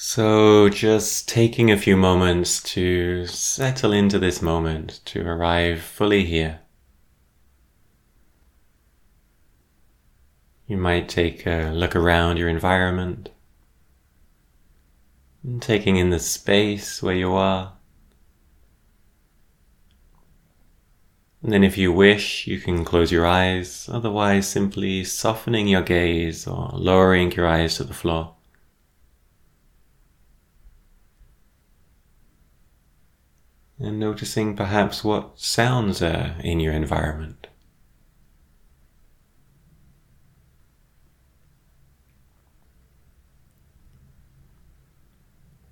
So, just taking a few moments to settle into this moment, to arrive fully here. You might take a look around your environment, taking in the space where you are. And then, if you wish, you can close your eyes, otherwise, simply softening your gaze or lowering your eyes to the floor. And noticing perhaps what sounds are in your environment.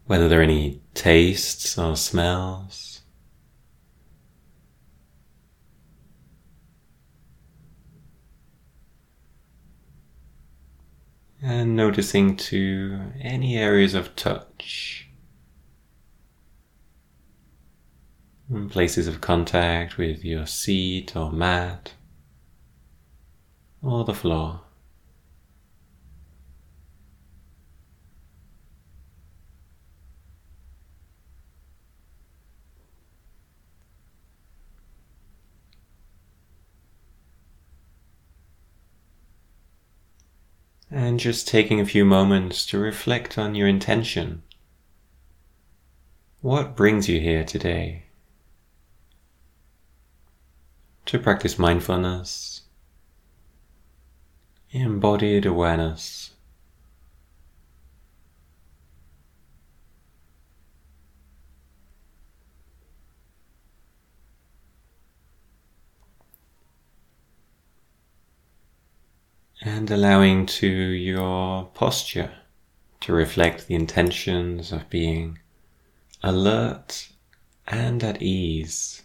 Whether there are any tastes or smells. And noticing to any areas of touch. Places of contact with your seat or mat or the floor. And just taking a few moments to reflect on your intention. What brings you here today? To practice mindfulness, embodied awareness. And allowing to your posture to reflect the intentions of being alert and at ease.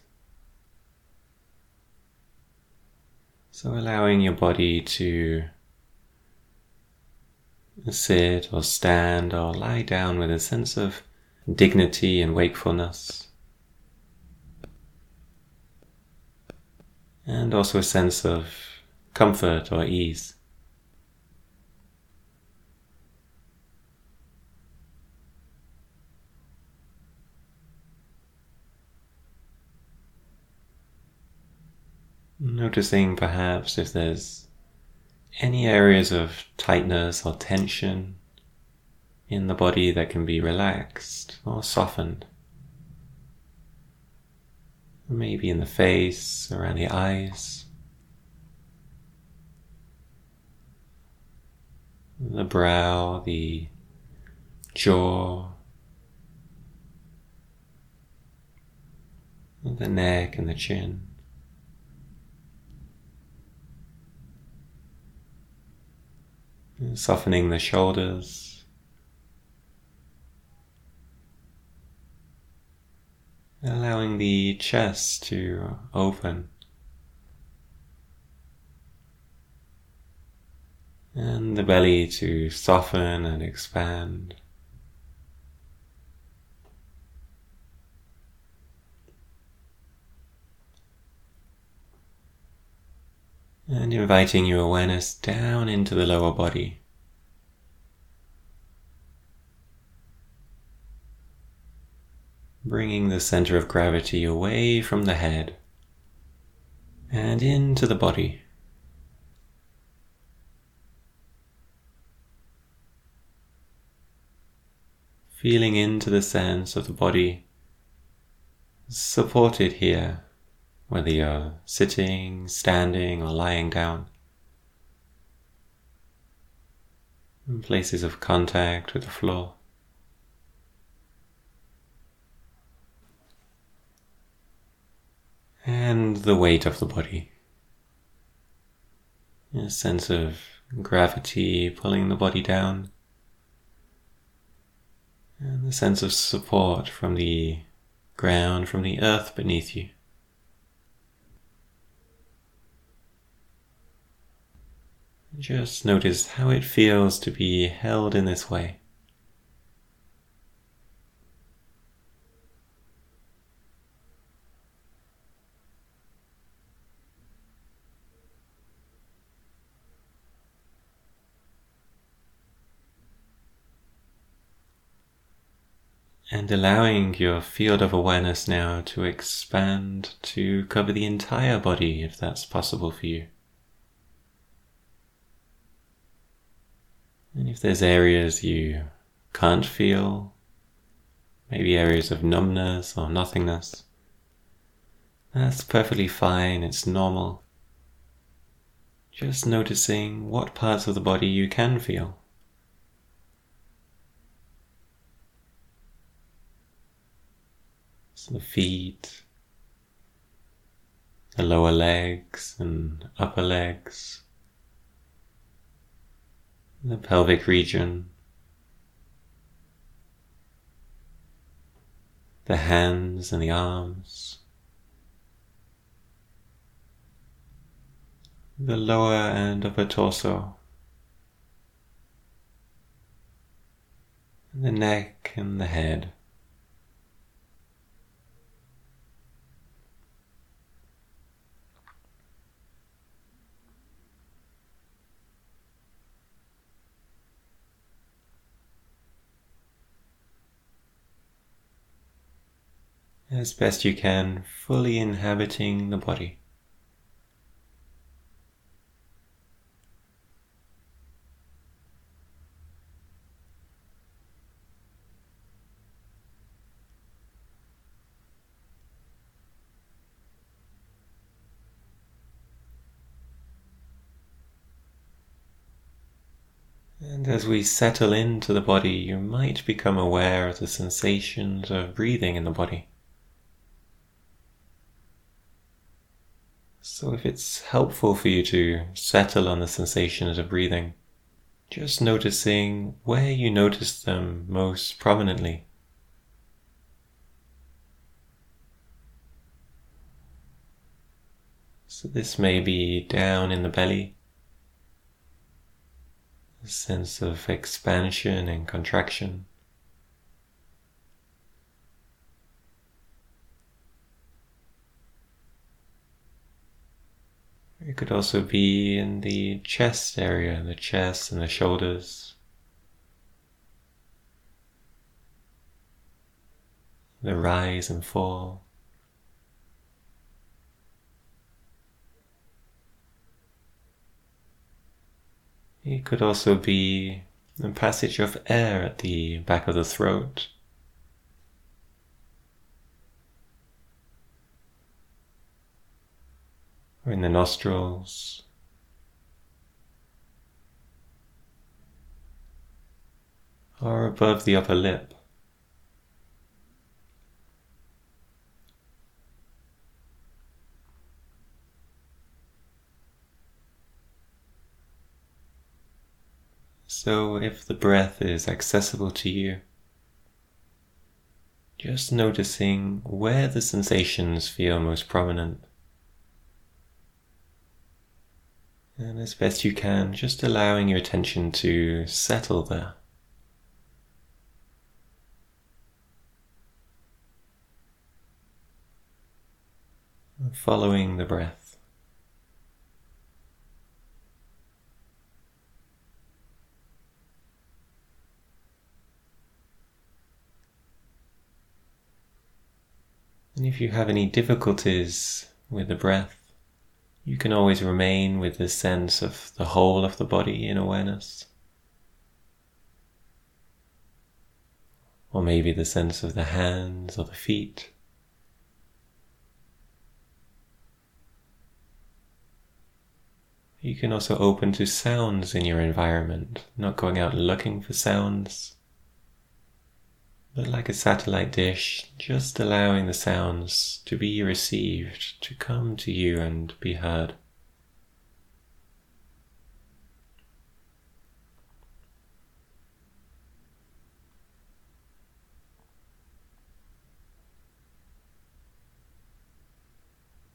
So allowing your body to sit or stand or lie down with a sense of dignity and wakefulness. And also a sense of comfort or ease. Noticing perhaps if there's any areas of tightness or tension in the body that can be relaxed or softened. Maybe in the face, around the eyes, the brow, the jaw, the neck and the chin. Softening the shoulders. Allowing the chest to open. And the belly to soften and expand. And inviting your awareness down into the lower body. Bringing the center of gravity away from the head and into the body. Feeling into the sense of the body supported here whether you're sitting, standing, or lying down. In places of contact with the floor. And the weight of the body. A sense of gravity pulling the body down. And the sense of support from the ground, from the earth beneath you. Just notice how it feels to be held in this way. And allowing your field of awareness now to expand to cover the entire body if that's possible for you. And if there's areas you can't feel, maybe areas of numbness or nothingness, that's perfectly fine, it's normal. Just noticing what parts of the body you can feel. So the feet, the lower legs and upper legs, the pelvic region, the hands and the arms. the lower end of the torso, the neck and the head. As best you can, fully inhabiting the body. And as we settle into the body, you might become aware of the sensations of breathing in the body. So, if it's helpful for you to settle on the sensations of breathing, just noticing where you notice them most prominently. So, this may be down in the belly a sense of expansion and contraction. It could also be in the chest area, in the chest and the shoulders. The rise and fall. It could also be a passage of air at the back of the throat. Or in the nostrils. Or above the upper lip. So, if the breath is accessible to you, just noticing where the sensations feel most prominent. And as best you can, just allowing your attention to settle there. Following the breath. And if you have any difficulties with the breath, you can always remain with the sense of the whole of the body in awareness. Or maybe the sense of the hands or the feet. You can also open to sounds in your environment, not going out looking for sounds, but like a satellite dish, just allowing the sounds to be received, to come to you and be heard.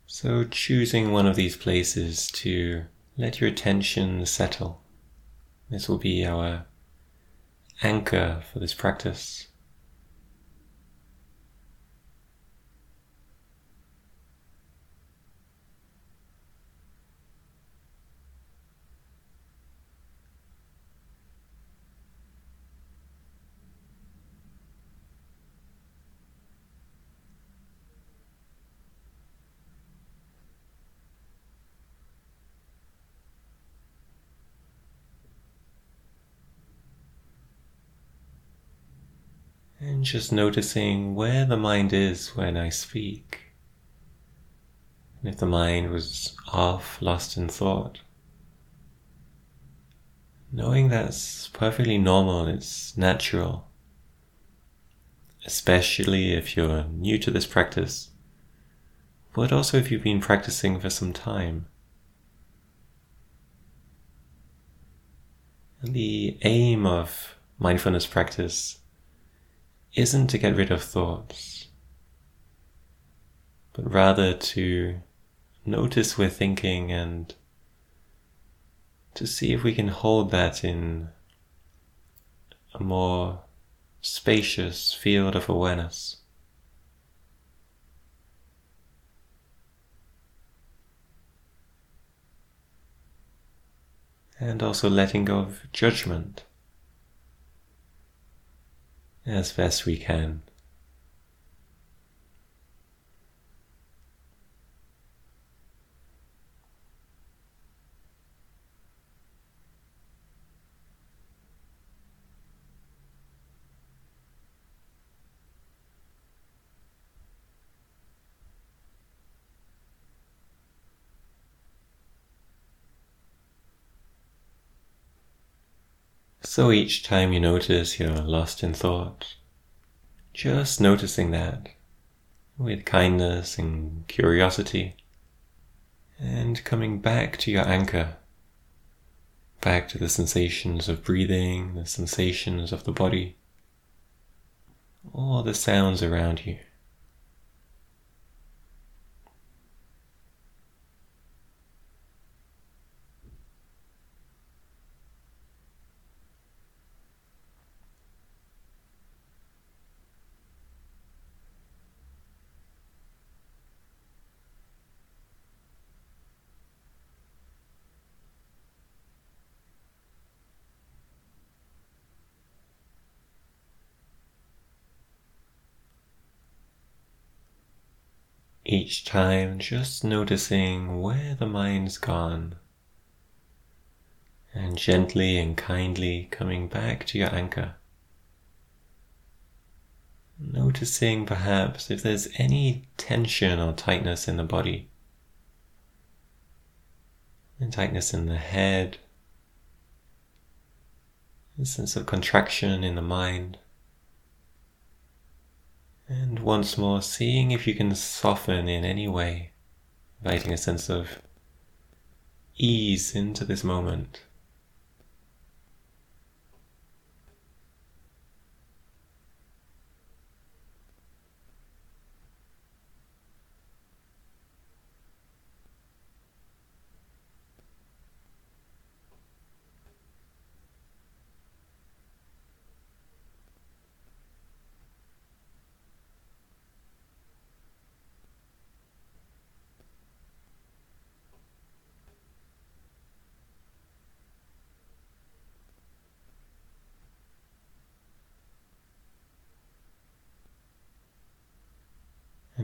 So, choosing one of these places to let your attention settle. This will be our anchor for this practice. And just noticing where the mind is when I speak. And if the mind was off, lost in thought, knowing that's perfectly normal, it's natural, especially if you're new to this practice, but also if you've been practicing for some time. And the aim of mindfulness practice isn't to get rid of thoughts, but rather to notice we're thinking and to see if we can hold that in a more spacious field of awareness. And also letting go of judgment as best we can. So each time you notice you're lost in thought, just noticing that with kindness and curiosity, and coming back to your anchor, back to the sensations of breathing, the sensations of the body, all the sounds around you. Each time, just noticing where the mind's gone, and gently and kindly coming back to your anchor. Noticing perhaps if there's any tension or tightness in the body, and tightness in the head, a sense of contraction in the mind. And once more, seeing if you can soften in any way, inviting a sense of ease into this moment.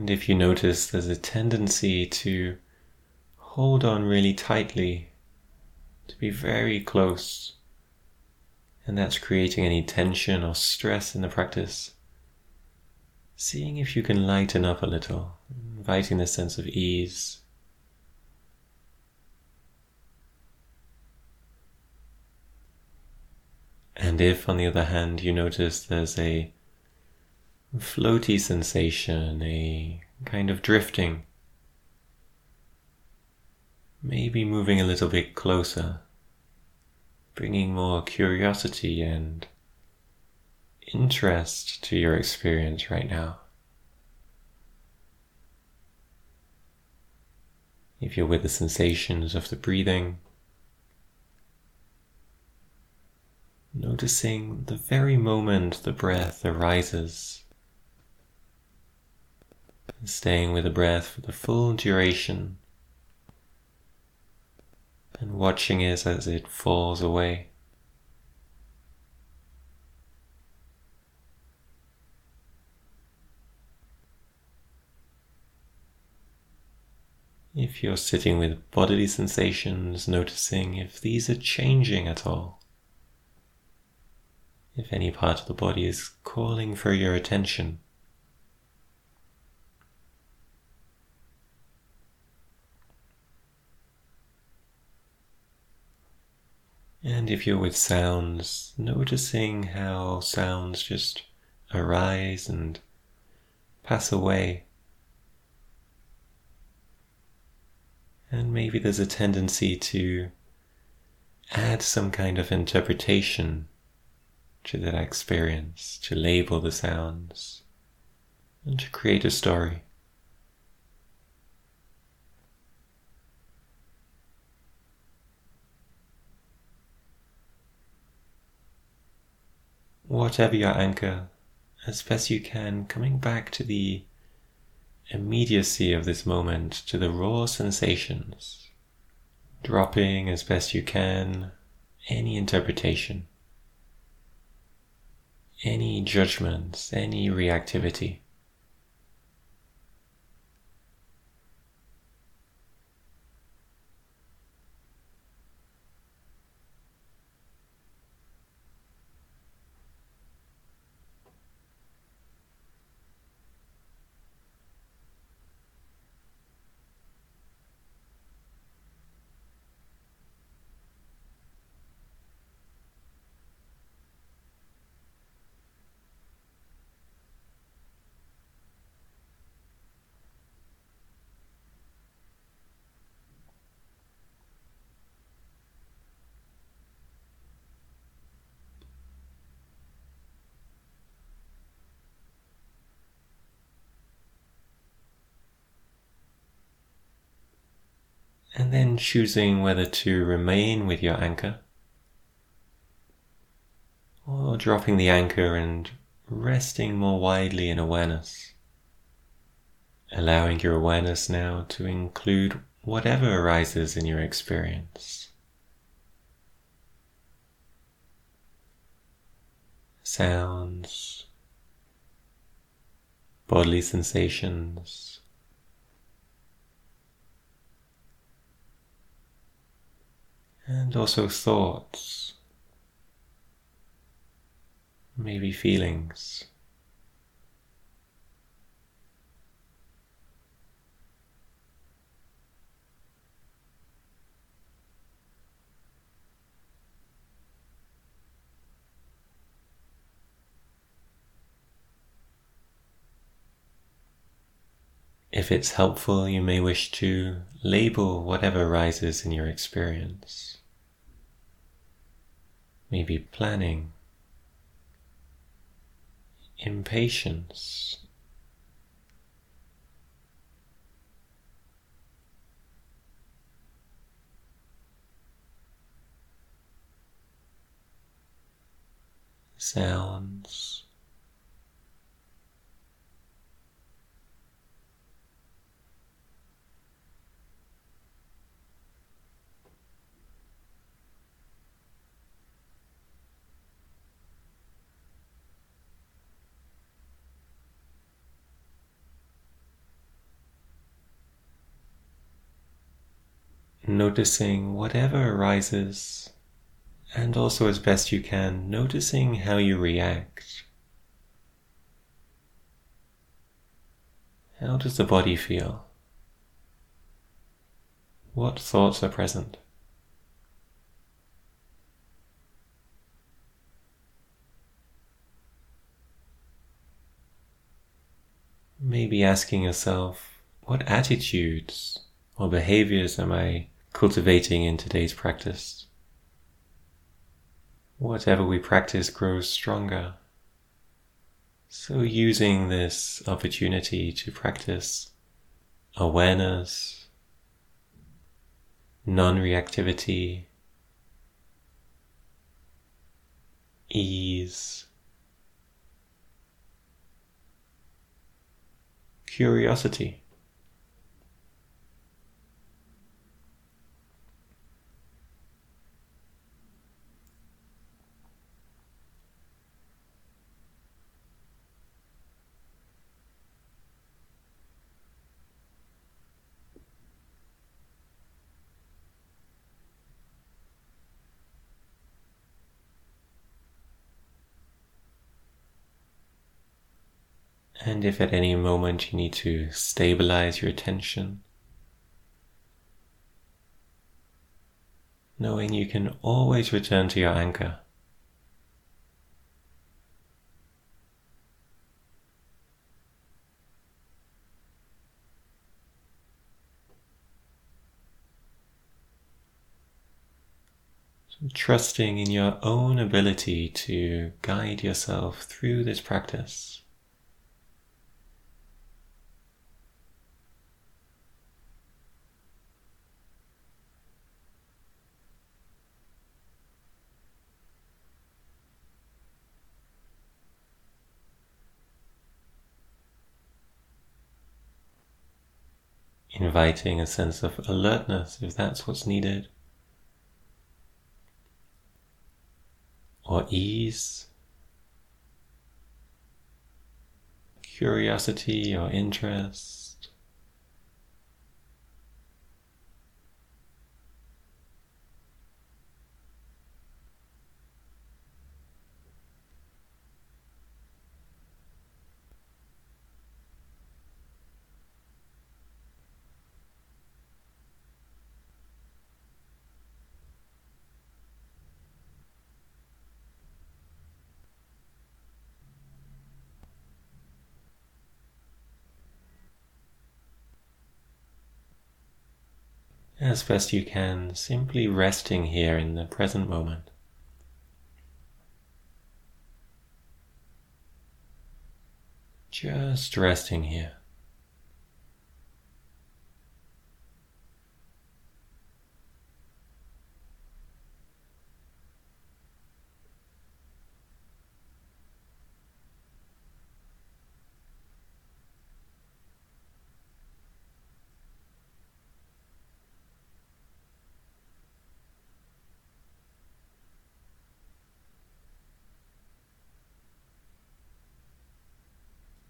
And if you notice there's a tendency to hold on really tightly, to be very close, and that's creating any tension or stress in the practice, seeing if you can lighten up a little, inviting the sense of ease. And if, on the other hand, you notice there's a floaty sensation, a kind of drifting. Maybe moving a little bit closer, bringing more curiosity and interest to your experience right now. If you're with the sensations of the breathing, noticing the very moment the breath arises staying with the breath for the full duration and watching it as it falls away. If you're sitting with bodily sensations, noticing if these are changing at all. if any part of the body is calling for your attention. And if you're with sounds, noticing how sounds just arise and pass away. And maybe there's a tendency to add some kind of interpretation to that experience, to label the sounds, and to create a story. Whatever your anchor, as best you can, coming back to the immediacy of this moment, to the raw sensations, dropping as best you can any interpretation any judgments, any reactivity. Then choosing whether to remain with your anchor or dropping the anchor and resting more widely in awareness, allowing your awareness now to include whatever arises in your experience. Sounds, bodily sensations, and also thoughts, maybe feelings. If it's helpful, you may wish to label whatever rises in your experience. Maybe planning, impatience, sounds. Noticing whatever arises, and also as best you can, noticing how you react. How does the body feel? What thoughts are present? Maybe asking yourself, what attitudes or behaviors am I cultivating in today's practice. Whatever we practice grows stronger. So, using this opportunity to practice awareness, non reactivity, ease, curiosity. And if at any moment you need to stabilize your attention, knowing you can always return to your anchor. trusting in your own ability to guide yourself through this practice. Inviting a sense of alertness if that's what's needed. or ease, curiosity or interest. As best you can, simply resting here in the present moment. Just resting here.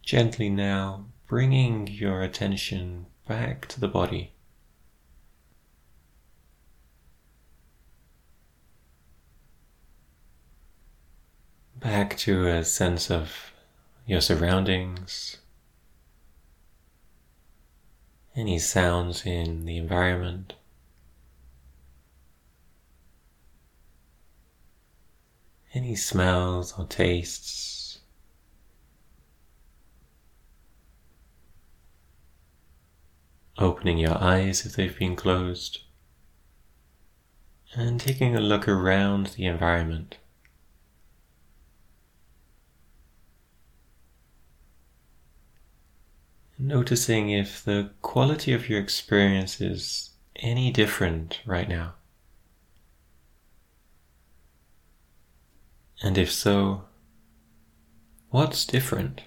Gently now bringing your attention back to the body. Back to a sense of your surroundings, any sounds in the environment. Any smells or tastes. Opening your eyes if they've been closed, and taking a look around the environment. Noticing if the quality of your experience is any different right now. And if so, what's different?